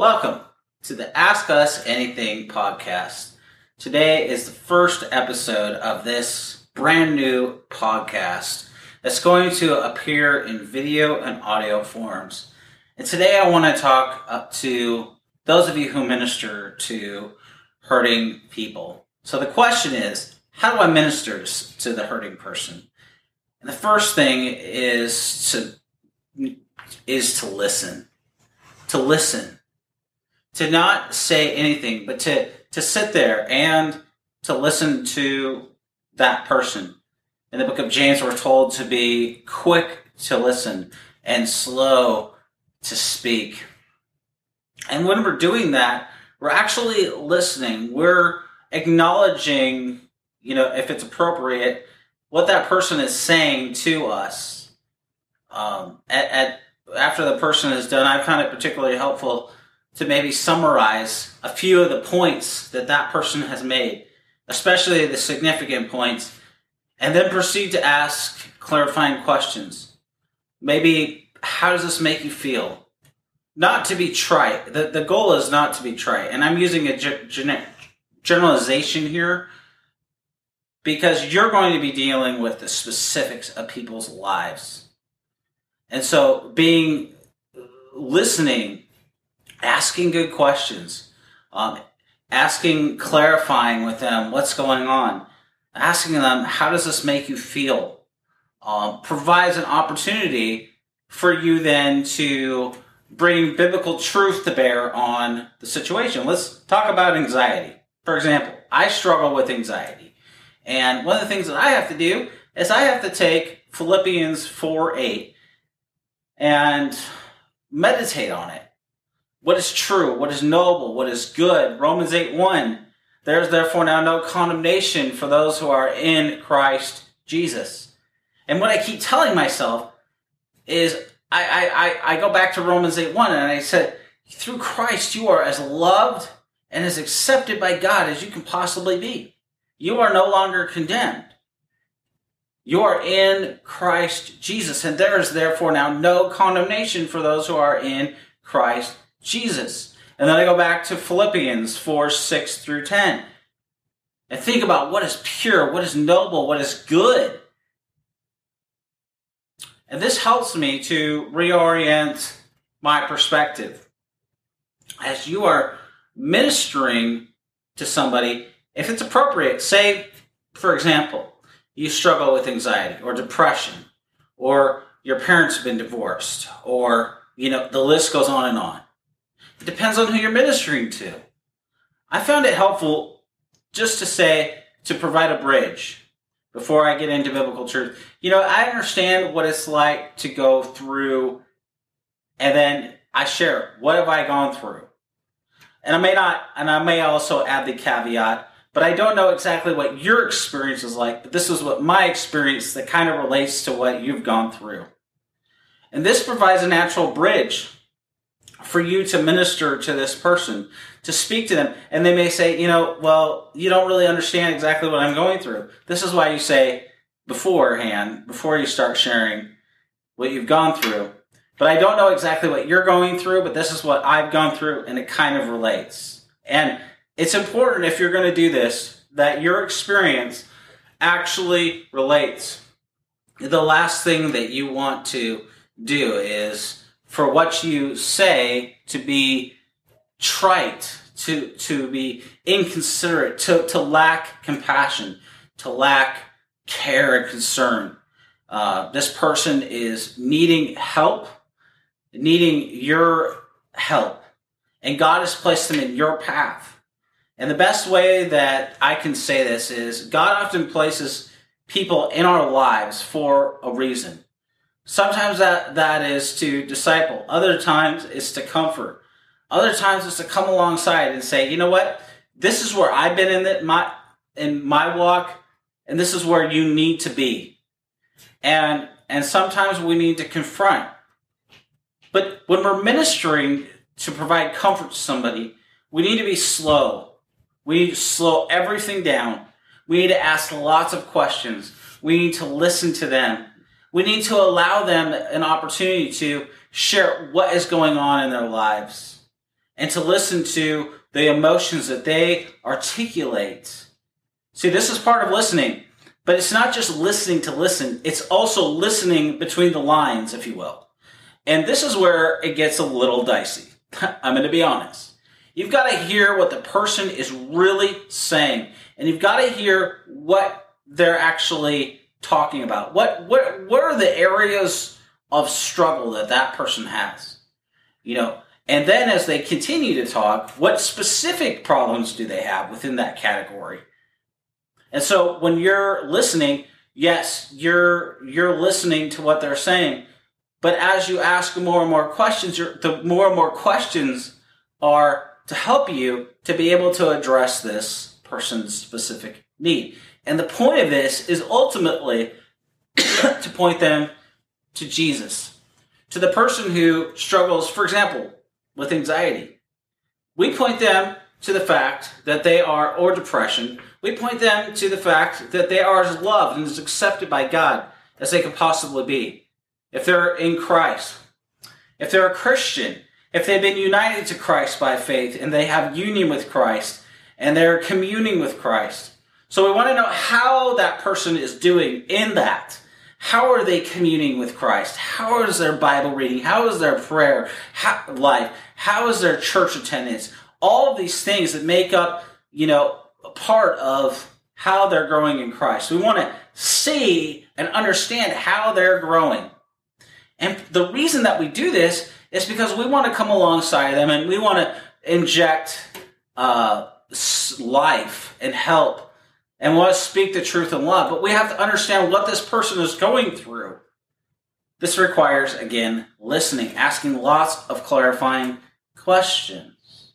Welcome to the Ask Us Anything podcast. Today is the first episode of this brand new podcast that's going to appear in video and audio forms. And today I want to talk up to those of you who minister to hurting people. So the question is, how do I minister to the hurting person? And the first thing is to is to listen. To listen to not say anything, but to, to sit there and to listen to that person. In the book of James, we're told to be quick to listen and slow to speak. And when we're doing that, we're actually listening. We're acknowledging, you know, if it's appropriate, what that person is saying to us. Um, at, at after the person is done, I find it particularly helpful to maybe summarize a few of the points that that person has made, especially the significant points, and then proceed to ask clarifying questions. Maybe, how does this make you feel? Not to be trite. The, the goal is not to be trite. And I'm using a ge- generalization here because you're going to be dealing with the specifics of people's lives. And so being listening asking good questions, um, asking, clarifying with them what's going on, asking them, how does this make you feel? Um, provides an opportunity for you then to bring biblical truth to bear on the situation. Let's talk about anxiety. For example, I struggle with anxiety. And one of the things that I have to do is I have to take Philippians 4 8 and meditate on it what is true, what is noble, what is good. Romans 8 1. There's therefore now no condemnation for those who are in Christ Jesus. And what I keep telling myself is I, I, I, go back to Romans 8 1 and I said, through Christ you are as loved and as accepted by God as you can possibly be. You are no longer condemned. You are in Christ Jesus, and there is therefore now no condemnation for those who are in Christ Jesus. And then I go back to Philippians 4 6 through 10. And think about what is pure, what is noble, what is good. And this helps me to reorient my perspective. As you are ministering to somebody, if it's appropriate, say, for example, you struggle with anxiety or depression, or your parents have been divorced, or, you know, the list goes on and on. It depends on who you're ministering to. I found it helpful just to say, to provide a bridge before I get into biblical truth. You know, I understand what it's like to go through and then I share, what have I gone through? And I may not, and I may also add the caveat, but I don't know exactly what your experience is like, but this is what my experience that kind of relates to what you've gone through. And this provides a natural bridge for you to minister to this person, to speak to them. And they may say, you know, well, you don't really understand exactly what I'm going through. This is why you say beforehand, before you start sharing what you've gone through. But I don't know exactly what you're going through, but this is what I've gone through, and it kind of relates. And it's important if you're going to do this that your experience actually relates. The last thing that you want to do is for what you say to be trite, to, to be inconsiderate, to, to lack compassion, to lack care and concern. Uh, this person is needing help, needing your help, and God has placed them in your path. And the best way that I can say this is God often places people in our lives for a reason. Sometimes that, that is to disciple. Other times it's to comfort. Other times it's to come alongside and say, you know what? This is where I've been in the, my in my walk, and this is where you need to be. And and sometimes we need to confront. But when we're ministering to provide comfort to somebody, we need to be slow. We need to slow everything down. We need to ask lots of questions. We need to listen to them we need to allow them an opportunity to share what is going on in their lives. and to listen to the emotions that they articulate. See, this is part of listening, but it's not just listening to listen, it's also listening between the lines, if you will. And this is where it gets a little dicey. I'm going to be honest. You've got to hear what the person is really saying, and you've got to hear what they're actually talking about. What what what are the areas of struggle that that person has? You know, and then as they continue to talk, what specific problems do they have within that category? And so when you're listening, yes, you're you're listening to what they're saying, but as you ask more and more questions, the more and more questions are to help you to be able to address this person's specific need. And the point of this is ultimately to point them to Jesus, to the person who struggles, for example, with anxiety. We point them to the fact that they are, or depression, we point them to the fact that they are as loved and as accepted by God as they can possibly be. If they're in Christ, if they're a Christian, if they've been united to Christ by faith and they have union with Christ and they're communing with Christ. So we want to know how that person is doing in that. How are they communing with Christ? How is their Bible reading? How is their prayer life? How is their church attendance? All of these things that make up, you know, a part of how they're growing in Christ. We want to see and understand how they're growing. And the reason that we do this is because we want to come alongside them and we want to inject uh, life and help and want to speak the truth in love. But we have to understand what this person is going through. This requires, again, listening, asking lots of clarifying questions.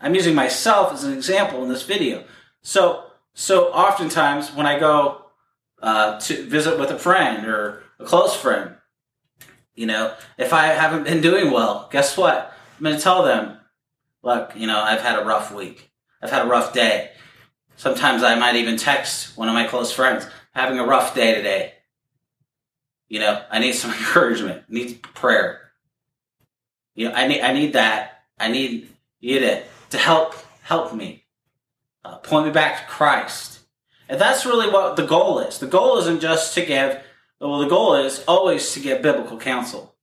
I'm using myself as an example in this video. So, so oftentimes when I go uh, to visit with a friend or a close friend, you know, if I haven't been doing well, guess what? I'm going to tell them, look, you know, I've had a rough week. I've had a rough day. Sometimes I might even text one of my close friends, having a rough day today. You know, I need some encouragement. I need prayer. You know, I need I need that. I need you to to help help me. Uh, point me back to Christ. And that's really what the goal is. The goal isn't just to give well, the goal is always to get biblical counsel.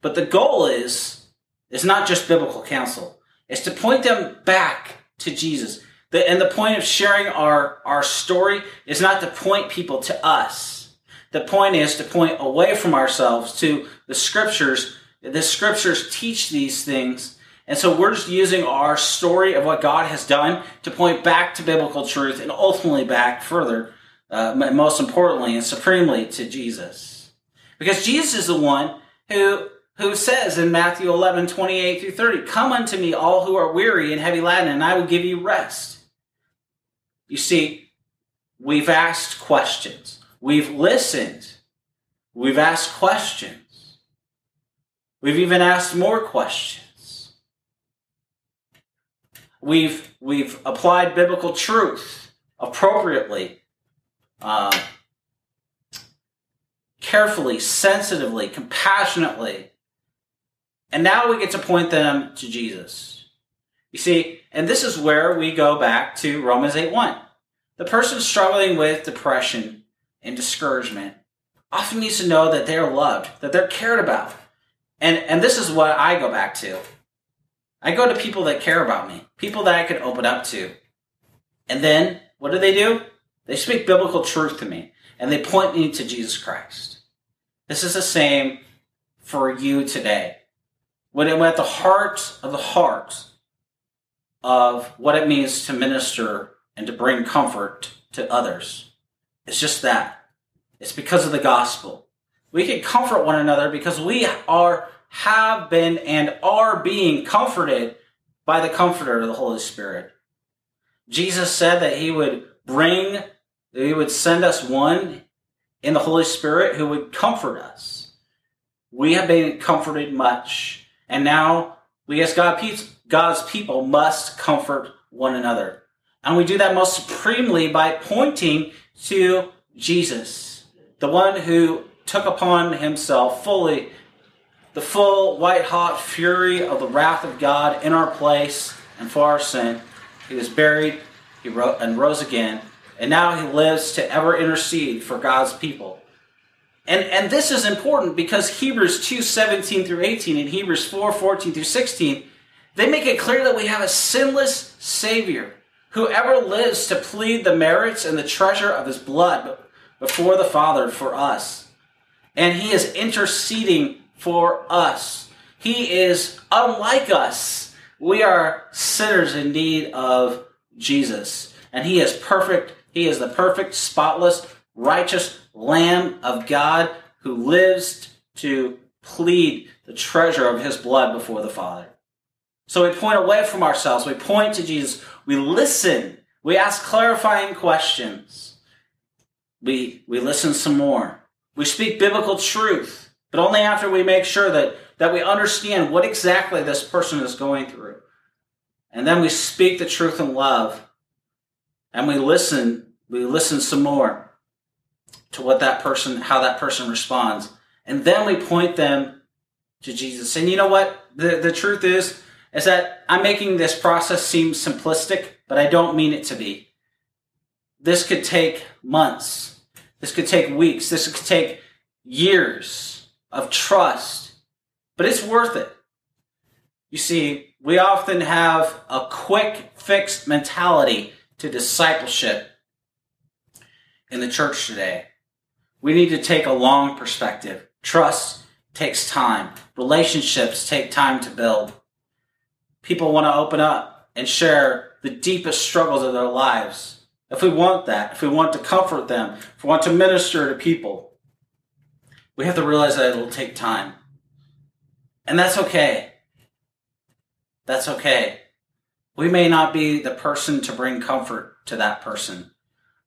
But the goal is, is not just biblical counsel. It's to point them back to Jesus. The, and the point of sharing our, our story is not to point people to us. The point is to point away from ourselves to the scriptures. The scriptures teach these things. And so we're just using our story of what God has done to point back to biblical truth and ultimately back further uh, most importantly and supremely to Jesus. Because Jesus is the one who, who says in Matthew 11, 28 through 30, Come unto me, all who are weary and heavy laden, and I will give you rest. You see, we've asked questions. We've listened. We've asked questions. We've even asked more questions. We've, we've applied biblical truth appropriately uh, carefully, sensitively, compassionately. And now we get to point them to Jesus. You see, and this is where we go back to Romans 8 1. The person struggling with depression and discouragement often needs to know that they're loved, that they're cared about. And, and this is what I go back to. I go to people that care about me, people that I can open up to. And then what do they do? They speak biblical truth to me and they point me to Jesus Christ. This is the same for you today. When it at the heart of the heart of what it means to minister and to bring comfort to others, it's just that. It's because of the gospel. We can comfort one another because we are, have been, and are being comforted by the comforter of the Holy Spirit. Jesus said that he would bring that he would send us one in the Holy Spirit who would comfort us. We have been comforted much, and now we as God's people must comfort one another. And we do that most supremely by pointing to Jesus, the one who took upon himself fully the full white hot fury of the wrath of God in our place and for our sin. He was buried, he wrote, and rose again, and now he lives to ever intercede for God's people. And, and this is important because Hebrews 2 17 through 18 and Hebrews 4 14 through 16, they make it clear that we have a sinless Savior who ever lives to plead the merits and the treasure of his blood before the Father for us. And he is interceding for us. He is unlike us. We are sinners in need of Jesus. And he is perfect. He is the perfect, spotless, righteous Lamb of God who lives to plead the treasure of his blood before the Father. So we point away from ourselves. We point to Jesus. We listen. We ask clarifying questions. We, we listen some more. We speak biblical truth, but only after we make sure that, that we understand what exactly this person is going through. And then we speak the truth in love. And we listen. We listen some more to what that person, how that person responds. And then we point them to Jesus. And you know what? The, the truth is, is that I'm making this process seem simplistic, but I don't mean it to be. This could take months. This could take weeks. This could take years of trust, but it's worth it. You see, we often have a quick fix mentality to discipleship in the church today. We need to take a long perspective. Trust takes time. Relationships take time to build. People want to open up and share the deepest struggles of their lives. If we want that, if we want to comfort them, if we want to minister to people, we have to realize that it'll take time. And that's okay. That's okay. We may not be the person to bring comfort to that person.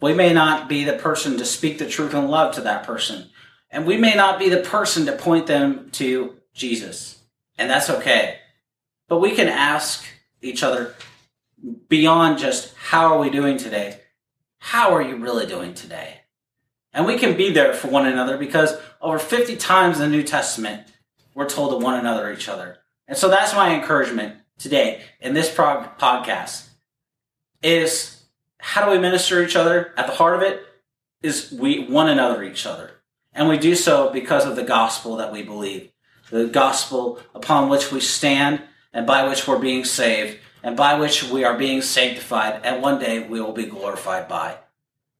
We may not be the person to speak the truth in love to that person. And we may not be the person to point them to Jesus. And that's okay. But we can ask each other beyond just how are we doing today? How are you really doing today? And we can be there for one another because over 50 times in the New Testament, we're told to one another each other. And so that's my encouragement today in this podcast is how do we minister each other? At the heart of it is we one another each other. And we do so because of the gospel that we believe. The gospel upon which we stand and by which we're being saved and by which we are being sanctified and one day we will be glorified by.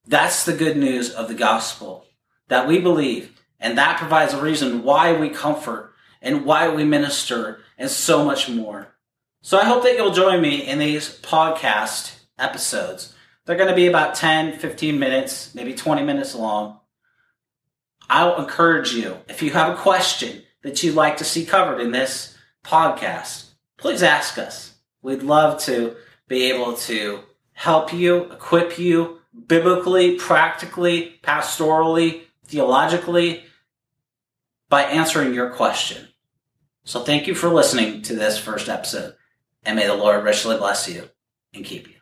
That's the good news of the gospel that we believe and that provides a reason why we comfort and why we minister and so much more. So I hope that you'll join me in these podcast episodes. They're going to be about 10, 15 minutes, maybe 20 minutes long. I'll encourage you, if you have a question that you'd like to see covered in this podcast, please ask us. We'd love to be able to help you, equip you biblically, practically, pastorally, theologically by answering your question. So thank you for listening to this first episode, and may the Lord richly bless you and keep you.